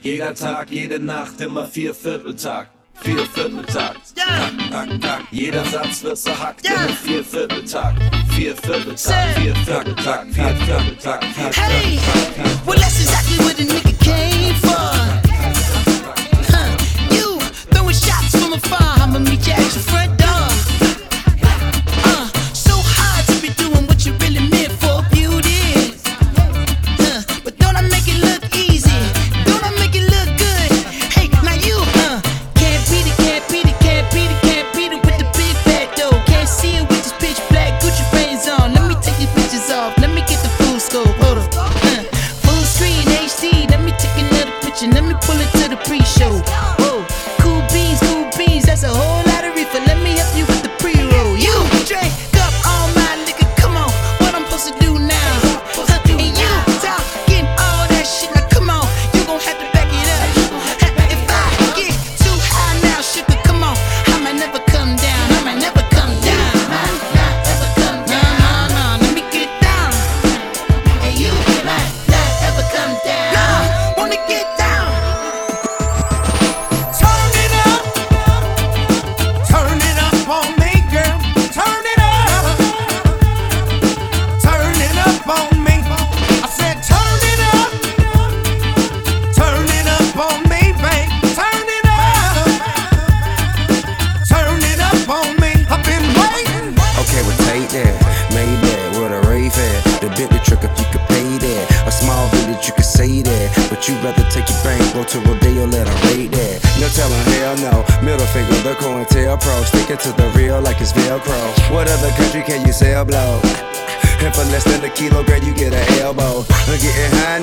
Jeder Tag, jede Nacht, immer vier Vierteltag. Vier Vierteltag. Yeah. Tack, tack, tack. Jeder Satz wird zerhackt. Yeah. Immer vier Vierteltag. Vier Vierteltag. Vier Vierteltag. Vier Vierteltag. Vier hey, well that's exactly where the nigga came from. Huh. You throwing shots from afar. I'ma meet you at your front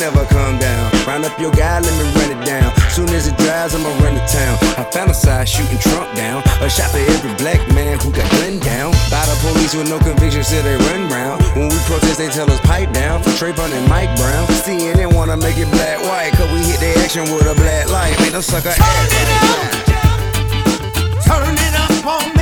never come down. Round up your guy, let me run it down. Soon as it dries, I'ma run to town. I found a shooting Trump down. A shot for every black man who got gunned down. By the police with no conviction, so they run round. When we protest, they tell us pipe down. For Trayvon and Mike Brown. CNN wanna make it black white, cause we hit the action with a black light. Make them sucker Turn it up! Turn it up on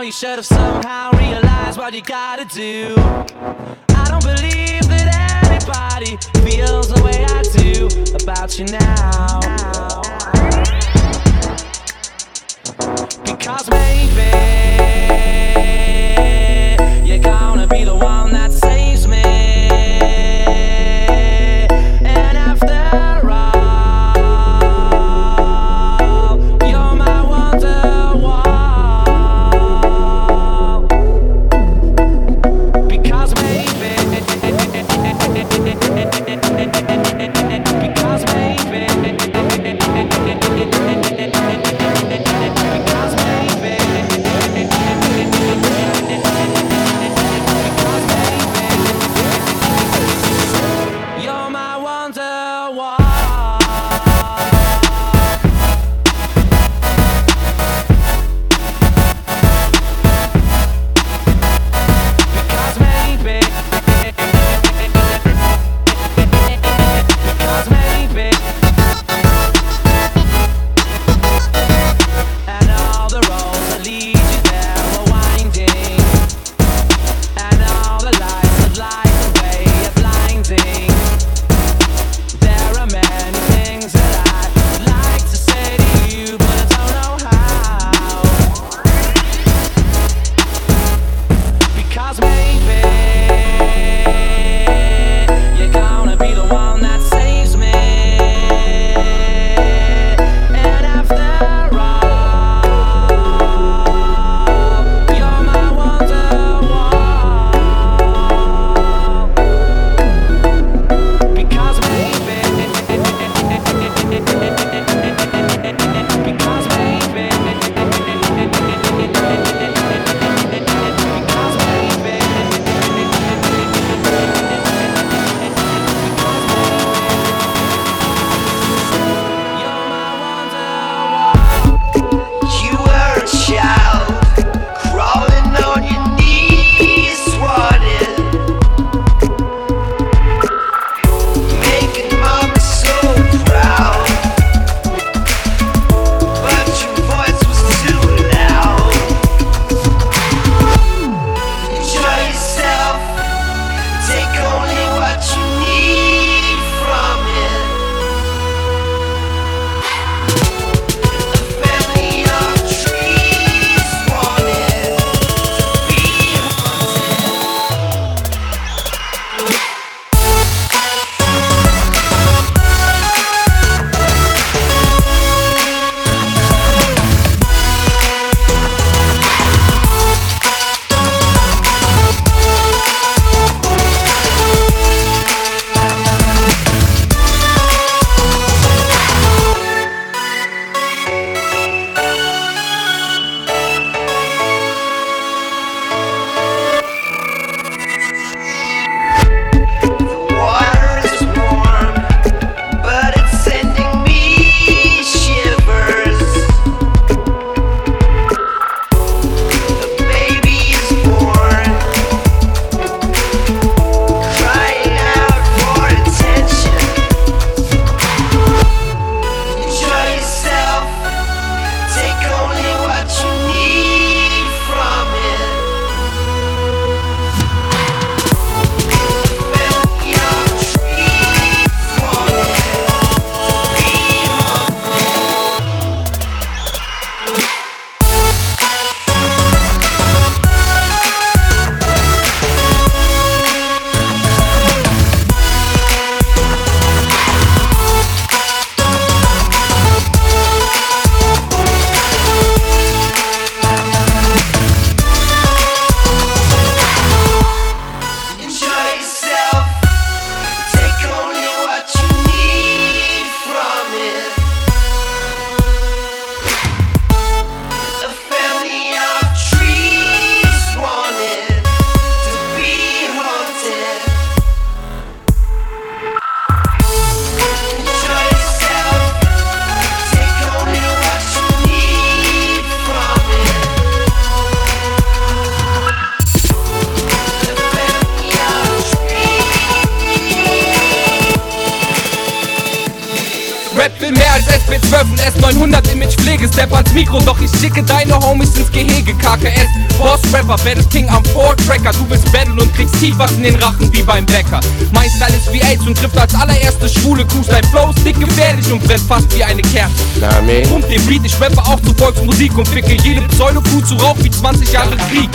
down, you should have somehow realized what you gotta do. I don't believe that anybody feels the way I do about you now. Because maybe you're gonna be the one. Rapper, Battle King am Four Tracker. Du willst tief was in den Rachen wie beim Bäcker. Mein Style ist wie AIDS und trifft als allererste schwule Kuh. Dein Flow ist dick gefährlich und brennt fast wie eine Kerze. Pump den Beat, ich rappe auch zu Volksmusik und ficke jede Pseudo-Kuh zu Rauch wie 20 Jahre Krieg.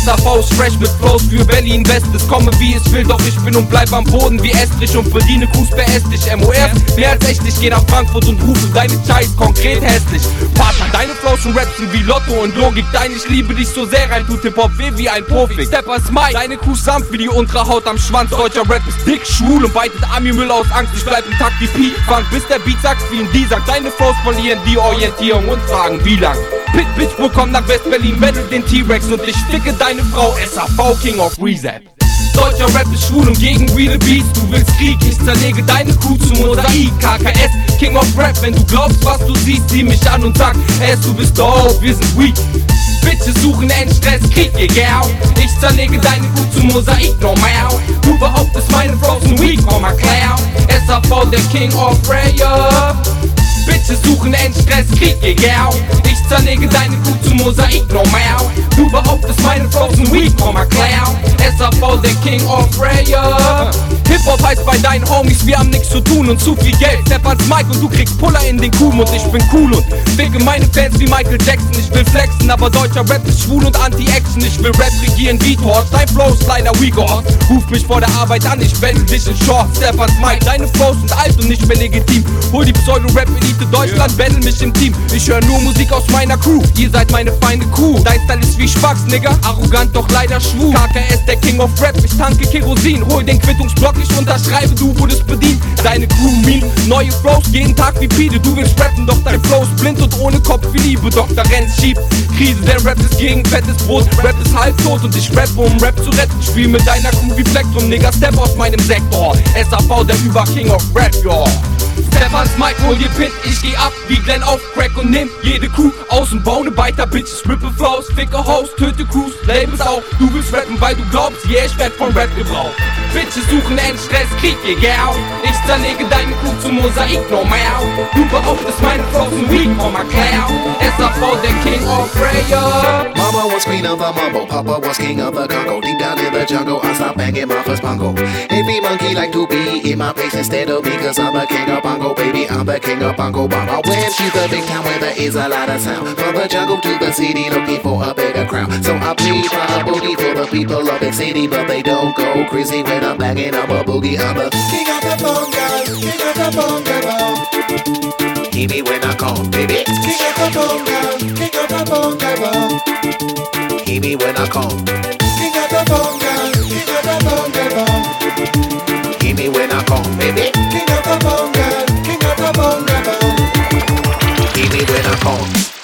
SAV ist fresh mit Flows für Berlin West. Es komme wie es will, doch ich bin und bleib am Boden wie Estrich und verdiene Kuhs beästlich. MOR, mehr als echt, ich geh nach Frankfurt und rufe deine Scheiß konkret hässlich. Partner, deine Flows und Raps sind wie Lotto und Logik. Dein Ich liebe dich so sehr rein, tut Hip-Hop weh wie ein Profi. Stepper Smile, deine Kuh sanft wie die untere Haut am Schwanz. Deutscher Rap ist dick, schwul und weitet Ami-Müll aus Angst. Ich bleib im wie Pi, fang bis der Beat sagt wie ein D sagt. Deine Flows verlieren die Orientierung und fragen wie lang. Pit Bitch, komm nach West-Berlin, battle den T-Rex und ich ficke deine Frau. SAV King of Reset. Deutscher Rap ist schwul und gegen real Beats. Du willst Krieg, ich zerlege deine Kuh zu Mosaik. KKS, King of Rap, wenn du glaubst, was du siehst, zieh mich an und sag, es, du bist dope, wir sind weak. Bitches suchen Endstress, Krieg, ihr Girl. Ich zerlege deine Kuh zu Mosaik, no mau. Du behauptest meine Frozen komm mal klar. SAV, der King of Rap. Bitches suchen Endstress, Krieg, Girl. Ich zerlege deine Kuh zu Mosaik, no mau. Du behauptest meine Frozen Week, komm mal klar. SAV, der King of Rap. Hip-Hop heißt bei deinen Homies, wir haben nichts zu tun und zu viel Geld. Step ans Mic und du kriegst Puller in den Kuhm und ich bin cool und ficke meine Fans wie Michael Jackson. Ich will flexen, aber deutscher Rap ist schwul und Anti-Action. Ich will Rap regieren wie Torch, dein Flow ist leider weak off. Ruf mich vor der Arbeit an, ich wende dich in Short. Step ans Mic, deine Flows sind alt und nicht mehr legitim. Hol die Pseudo-Rap-Elite Deutschland, battle mich im Team. Ich höre nur Musik aus meiner Crew, ihr seid meine feine Kuh. Dein Style ist wie Spax, Nigga, arrogant, doch leider schwul. KKS, der King of Rap, ich tanke Kerosin. Hol den Quittungsblock, ich unterschreibe, du wurdest bedient. Deine Crew mean, neue Flows, jeden Tag wie Pide. Du willst rappen, doch dein Flow ist blind und ohne Kopf wie Liebe. Dr. Renz schieb, Krise, denn Rap ist gegen fettes Brot. Rap ist halbtot und ich rappe, um Rap zu retten. Spiel mit deiner Crew wie Plektrum, Nigga, step aus meinem Sektor. SAV, der Über-King of Rap, yo. Stefans Mike, hol dir Pit, ich geh ab wie Glenn auf Crack und nimm jede Kuh aus und baue ne weiter Bitches, rippe Flows, ficke Hoes, töte Crews, Labels auch. Du willst rappen, weil du glaubst, yeah, ich werd von Rap gebraucht. Bitches suchen Endstress, Krieg, ihr yeah, Ich zerlege deine Kuh zu Mosaik, no mehr. Du behauptest meine Frozen Week, komm mal klar. SAV, der King of Prayer. Mama was queen of the mumble, Papa was king of the Congo. Deep down in the jungle, I stopped banging my first bongo. Every monkey like to be in my place instead of me, cause I'm the king of bongo, baby. I'm the king of bongo baba. When she's the big town where there is a lot of sound. From the jungle to the city, looking for a bigger crown. So I play my boogie for the people of big city, but they don't go crazy when I'm banging up a boogie. I'm the king of the bongo, king of the bongo. bong. Hear me when I call, baby. King of the bongo, king of the bongo. bong. Hear me when I call. King of the bongo, king of the bongo. bong. Hear me when I call, baby. King of the bongo, Records.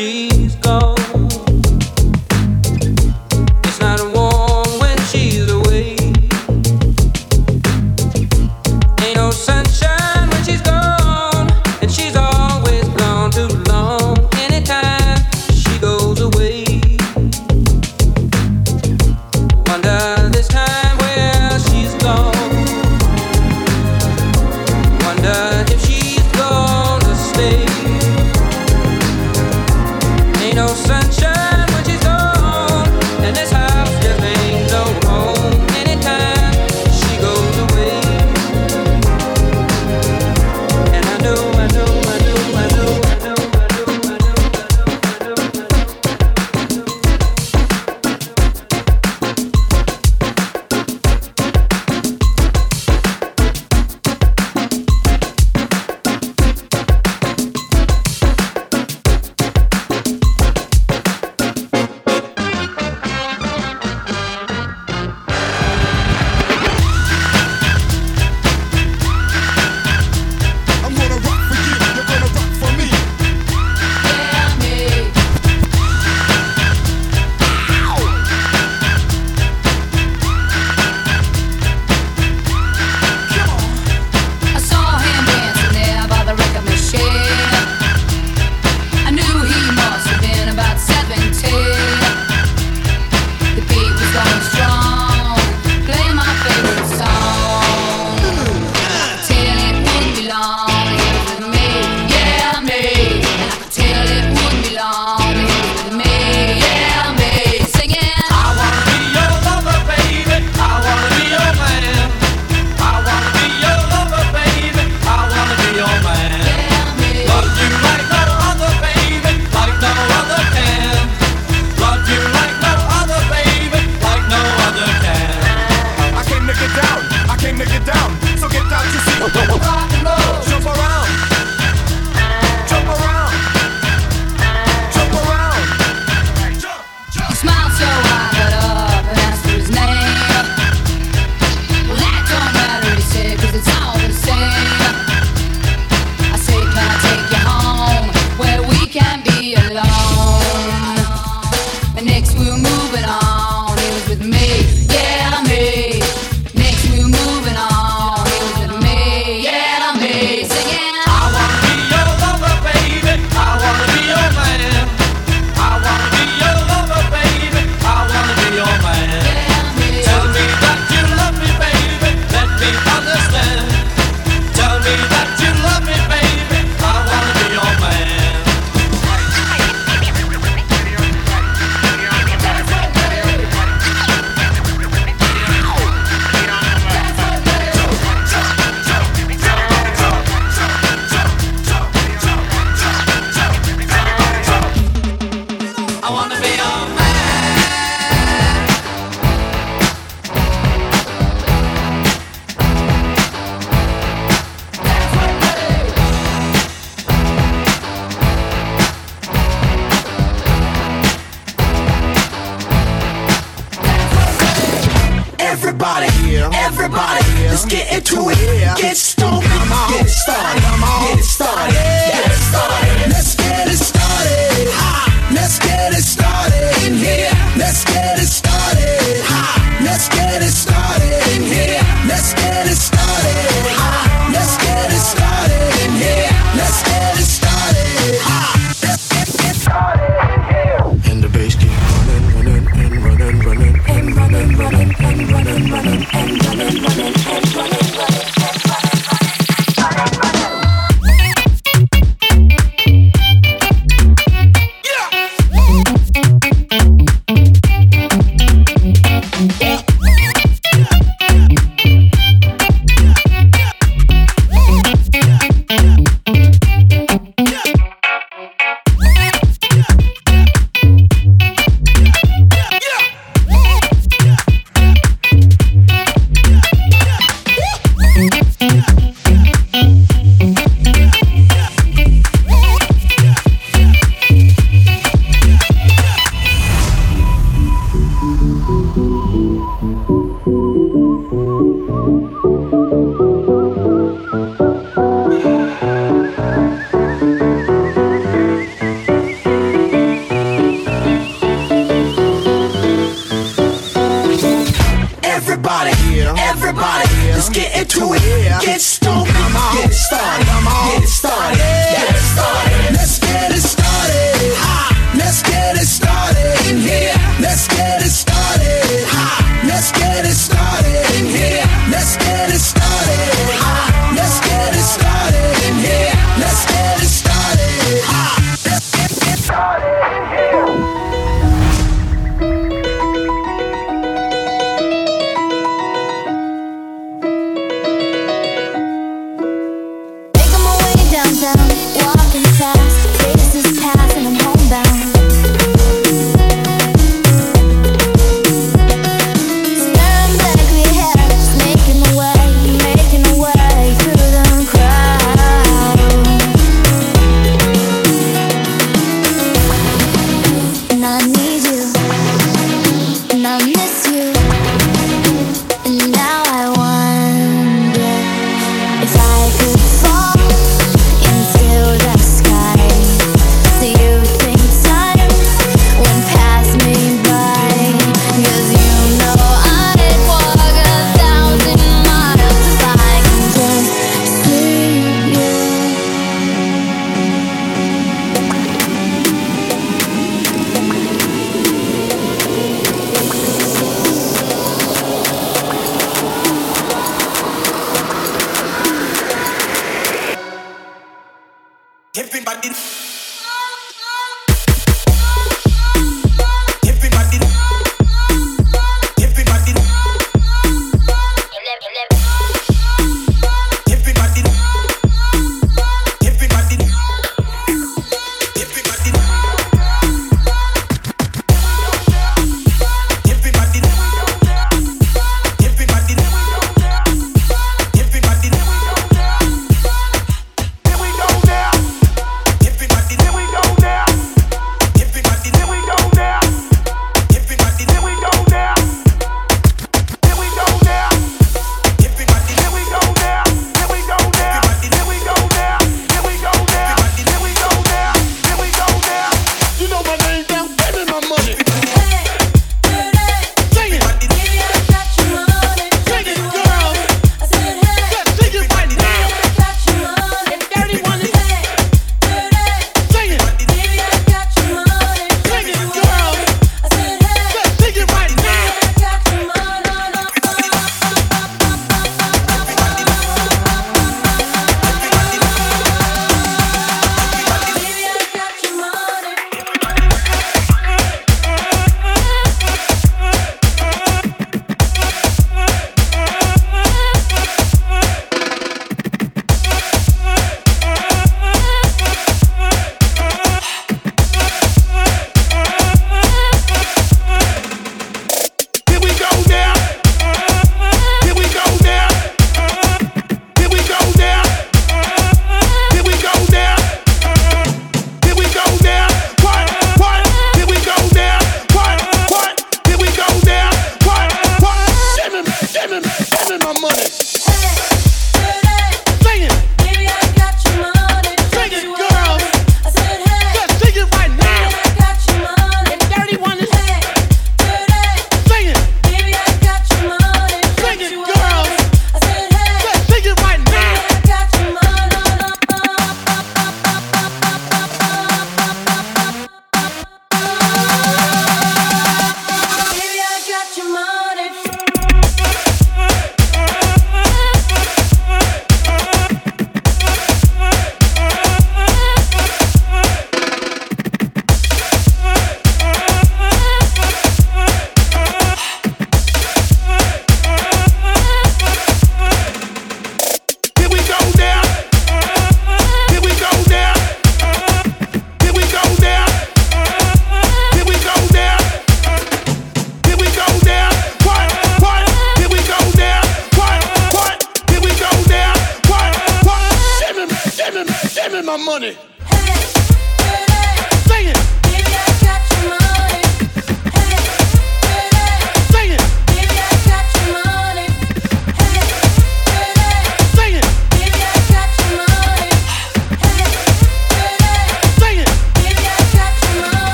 she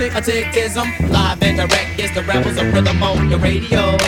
tick a tickism. Live and direct is the rebels of rhythm on your radio.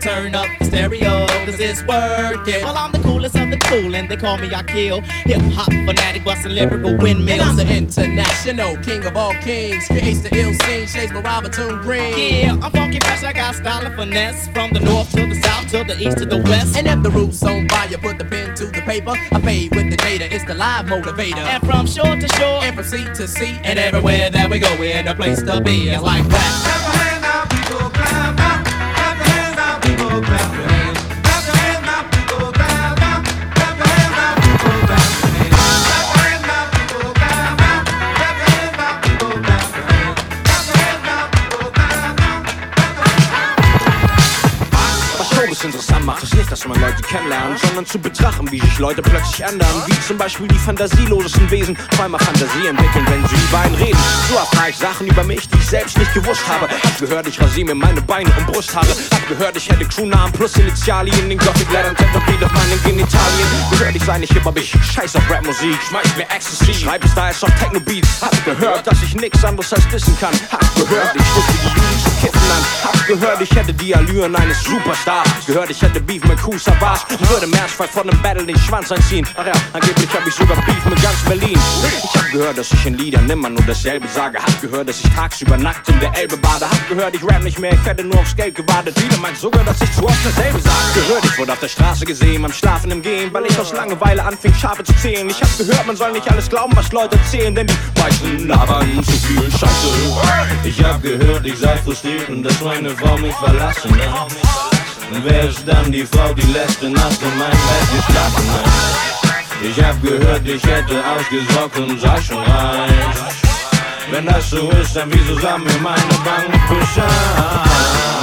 Turn up the stereo, cause it's working. Well, I'm the coolest the cool, and they call me I kill. Hip hop fanatic, busting lyrical windmills. And I'm the international king of all kings. Creates the ill scene, shades my Robert Tune Green. Yeah, I'm funky fresh, I got style and finesse. From the north to the south to the east to the west. And if the roof's on fire, put the pen to the paper. I fade with the data, it's the live motivator. And from shore to shore, and from sea to sea, and everywhere that we go, we're a place to be. It's like that. Was kennenlernt, sondern zu betrachten, wie sich Leute plötzlich ändern. Wie zum Beispiel die fantasielosesten Wesen zweimal Fantasie entwickeln, wenn sie über einen reden. So erfahre ich Sachen über mich, die ich selbst nicht gewusst habe. Hab gehört, ich rasiere mir meine Beine und Brusthaare. Hab gehört, ich hätte Crewnamen plus Initialien. Den Gothic Lettern tätowiert auf meinen Genitalien. Gehört, ich sei nicht Hip-Hop, ich scheiß auf Rapmusik. Schmeiß mir Ecstasy, schreibe Styles auf Techno-Beats. Hab gehört, dass ich nix anderes als dissen kann. Hab gehört, ich stifte die Jugend zu kiffen an. Hab gehört, ich hätte die Allüren eines Superstars. Gehört, ich hätte Beef mit Kuh Savage und würde im Ernstfall vor einem Battle den Schwanz einziehen. Ach ja, angeblich hab ich sogar Beef mit ganz Berlin. Ich hab gehört, dass ich in Liedern immer nur dasselbe sage. Hab gehört, dass ich tagsüber nackt in der Elbe bade. Hab gehört, ich rap nicht mehr, ich hätte nur aufs Geld gewartet. Viele meinen sogar, dass ich zu oft dasselbe sage. Gehört, ich wurde auf der Straße gesehen, beim Schlafen im Gehen, weil ich aus Langeweile anfing, Schafe zu zählen. Ich hab gehört, man soll nicht alles glauben, was Leute erzählen, denn die meisten labern zu viel Scheiße. Ich hab gehört, ich sei frustriert und dass meine Frau mich verlassen hat. Wer ist dann die Frau, die letzte Nacht in meinem Bett geschlafen hat? Ich hab gehört, ich hätte ausgesorgt und sei schon reich. Wenn das so ist, dann wieso sagt mir meine Bank Bescheid?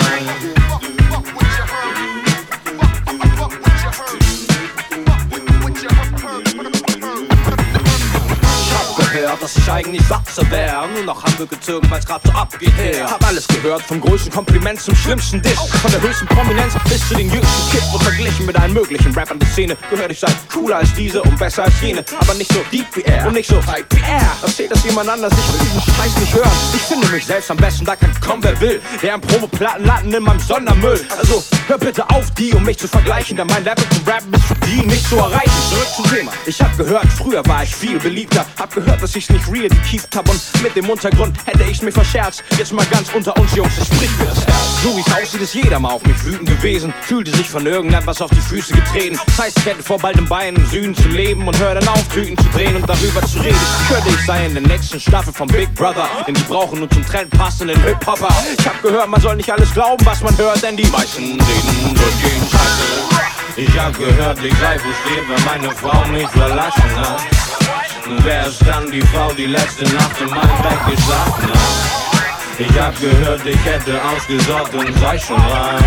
Gehört, dass ich eigentlich Watze wär. Nur noch Hamburg gezogen, weil's grad so abgeht her. Hab alles gehört, vom größten Kompliment zum schlimmsten Diss. Von der höchsten Prominenz bis zu den jüngsten Kids. Und verglichen mit allen möglichen Rappern der Szene, gehört ich sei cooler als diese und besser als jene. Aber nicht so deep wie er und nicht so hype wie er. Erzählt das jemand anders, ich will diesen Scheiß nicht hören. Ich finde mich selbst am besten, da kann kommen, wer will. Der am Promoplatten landen in meinem Sondermüll. Also hör bitte auf, die, um mich zu vergleichen. Denn mein Level zum Rappen ist für die nicht zu erreichen. Zurück zum Thema. Ich hab gehört, früher war ich viel beliebter. Hab gehört, dass ich's nicht real gekeept hab. Und mit dem Untergrund hätte ich's mir verscherzt. Jetzt mal ganz unter uns, Jungs, ich sprich mir das Herz. So wie's aussieht, ist jeder mal auf mich wütend gewesen. Fühlte sich von irgendetwas auf die Füße getreten. Das heißt, ich hätte vor bald im Bein im Süden zu leben. Und hör dann auf, Tüten zu drehen und darüber zu reden. Könnte ich sein in der nächsten Staffel von Big Brother. Denn die brauchen nur zum Trend passenden Hip-Hopper. Ich hab gehört, man soll nicht alles glauben, was man hört, denn die meisten reden durchgehend Scheiße. Ich hab gehört, ich sei versteht, wenn meine Frau mich verlassen hat. Und wer ist dann die Frau, die letzte Nacht in meinem Bett geschlafen hat? Ich hab gehört, ich hätte ausgesorgt und sei schon rein.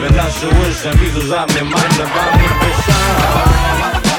Wenn das so ist, dann wieso sagt mir meine Bank nicht Bescheid?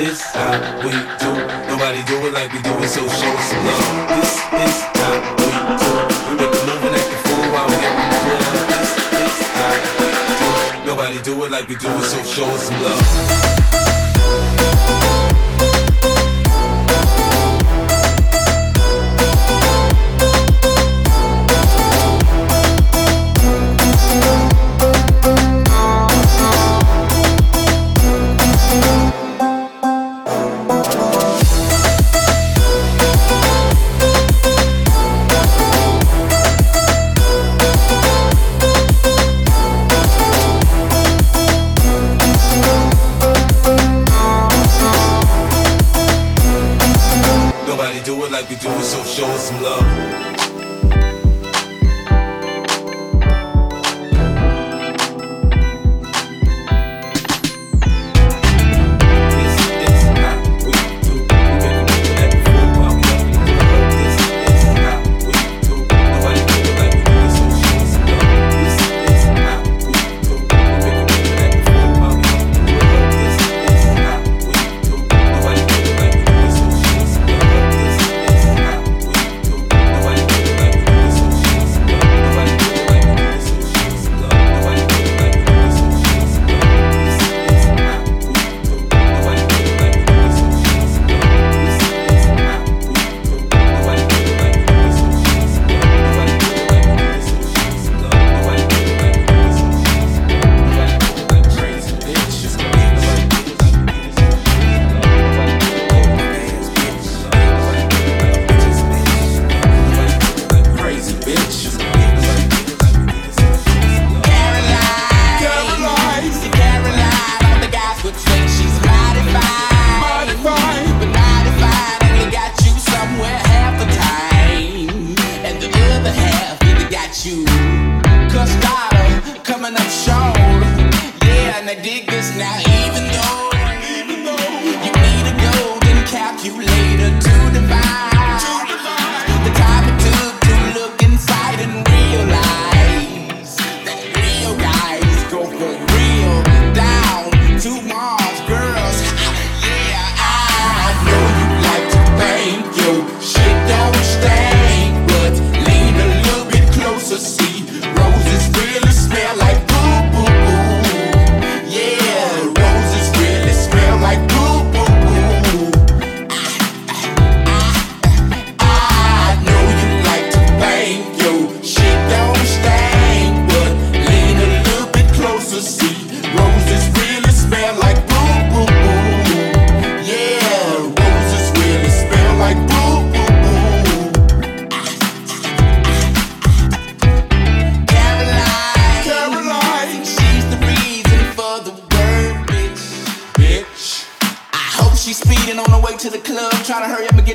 is how we do. Nobody do it like we do it, so show us some love. This is how we do. We make a move and act a fool while we get on the. This is how we do. Nobody do it like we do it, so show us some love.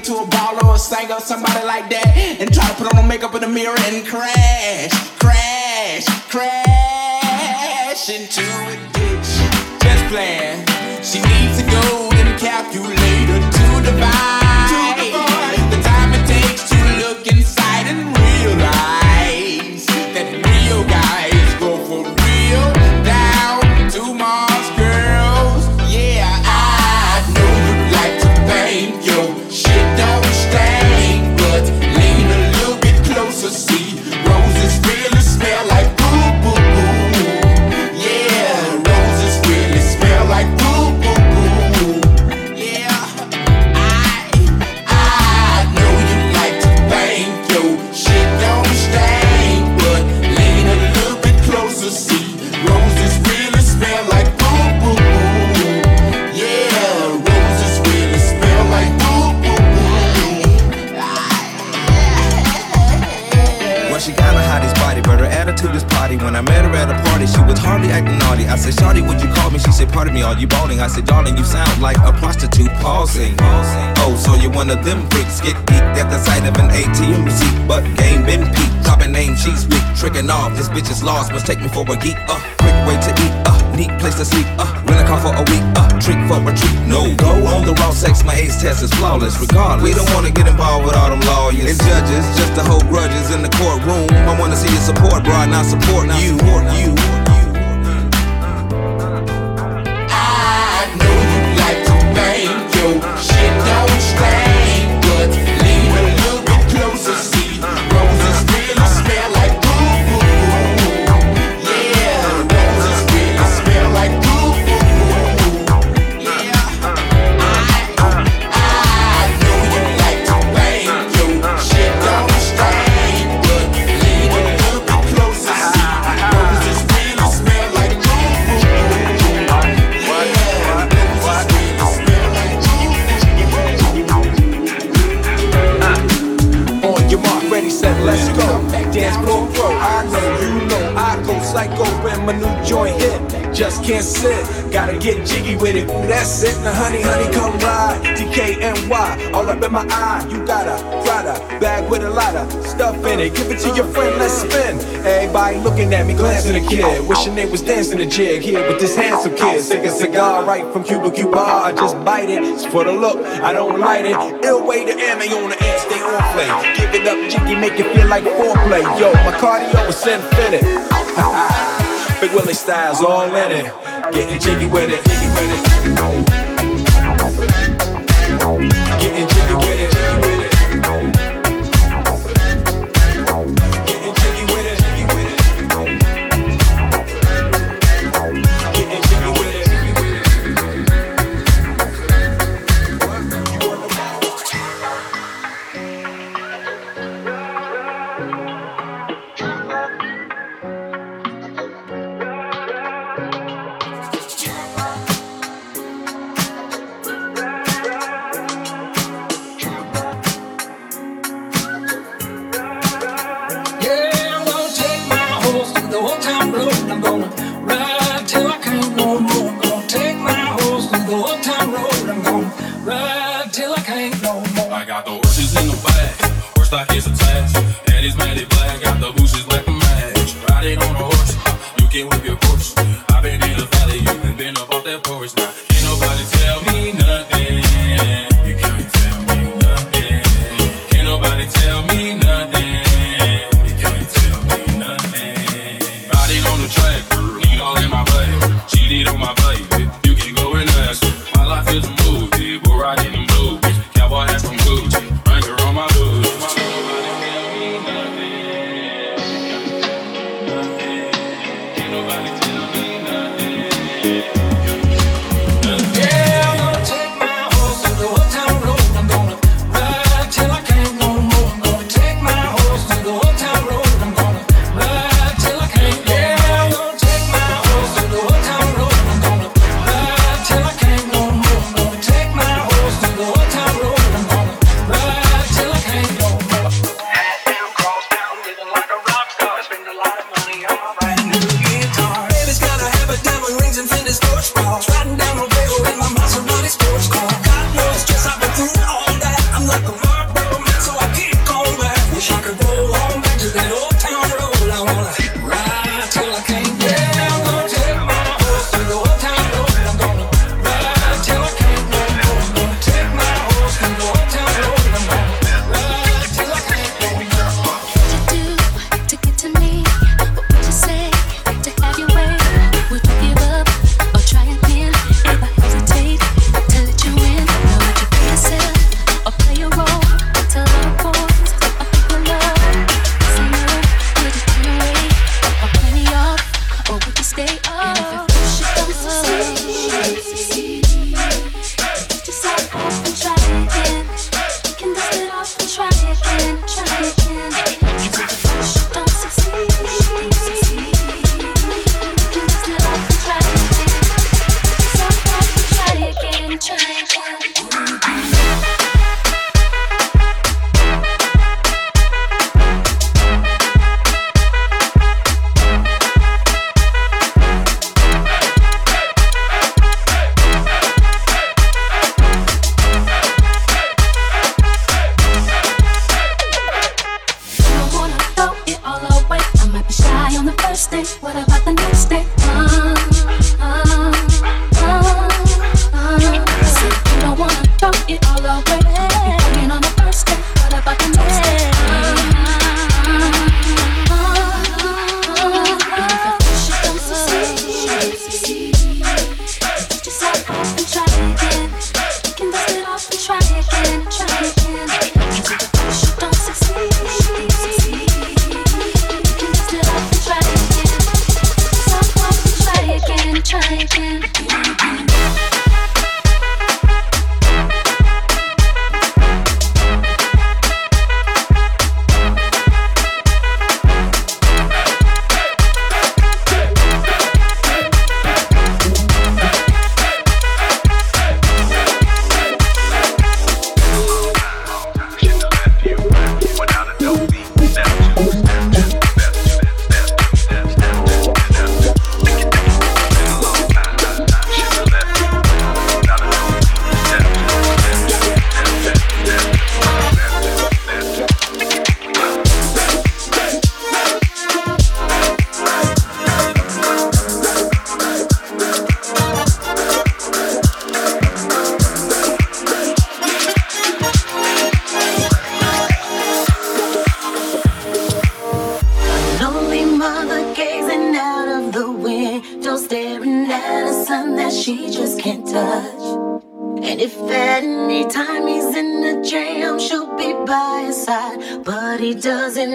To a baller or a singer somebody like that, and try to put on the makeup in the mirror and crash, crash, crash into Shawty, would you call me? She said, Pardon me, are you balding? I said, Darling, you sound like a prostitute pausing. Oh, so you're one of them freaks. Get geeked at the sight of an ATM receipt, but game been peaked. Topping name, she's weak. Tricking off, this bitch is lost. Must take me for a geek. Uh, quick way to eat. Uh, neat place to sleep. Uh, rent a car for a week. Uh, trick for a treat. No, go on the raw sex. My ace test is flawless. Regardless, we don't wanna get involved with all them lawyers and judges just to hold grudges in the courtroom. I wanna see you support, bro, not support you. You. A kid. Wishing they was dancing a jig here with this handsome kid. Take a cigar right from Cuba Cuba. I just bite it. It's for the look, I don't light it. Ill way to ammo on the end, stay on play. Give it up, jiggy, make it feel like foreplay. Yo, my cardio is infinite. Big Willie styles all in it. Getting jiggy with it. Jiggy with it. Old town road. I'm gonna ride till I can't no more. I got the horses in the back, horse stock is attached. And it's matted black, got the bushes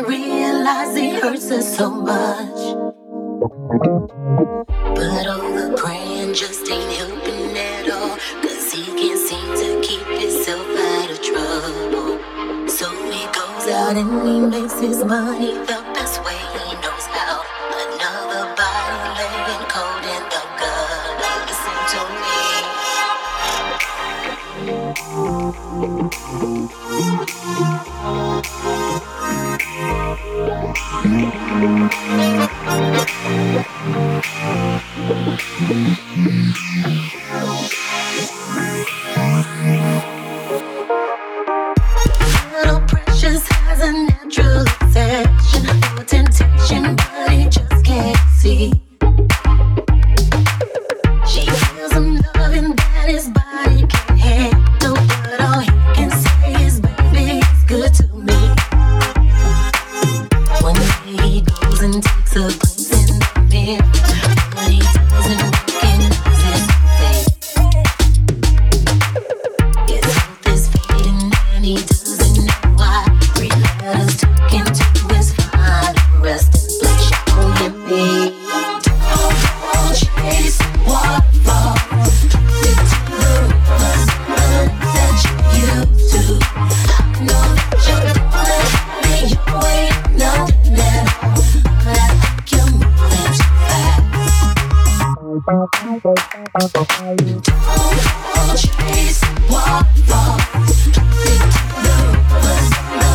realize it hurts us so much. But all the praying just ain't helping at all. Cause he can't seem to keep himself out of trouble. So he goes out and he makes his money Chase, walk, walk, the, the, the,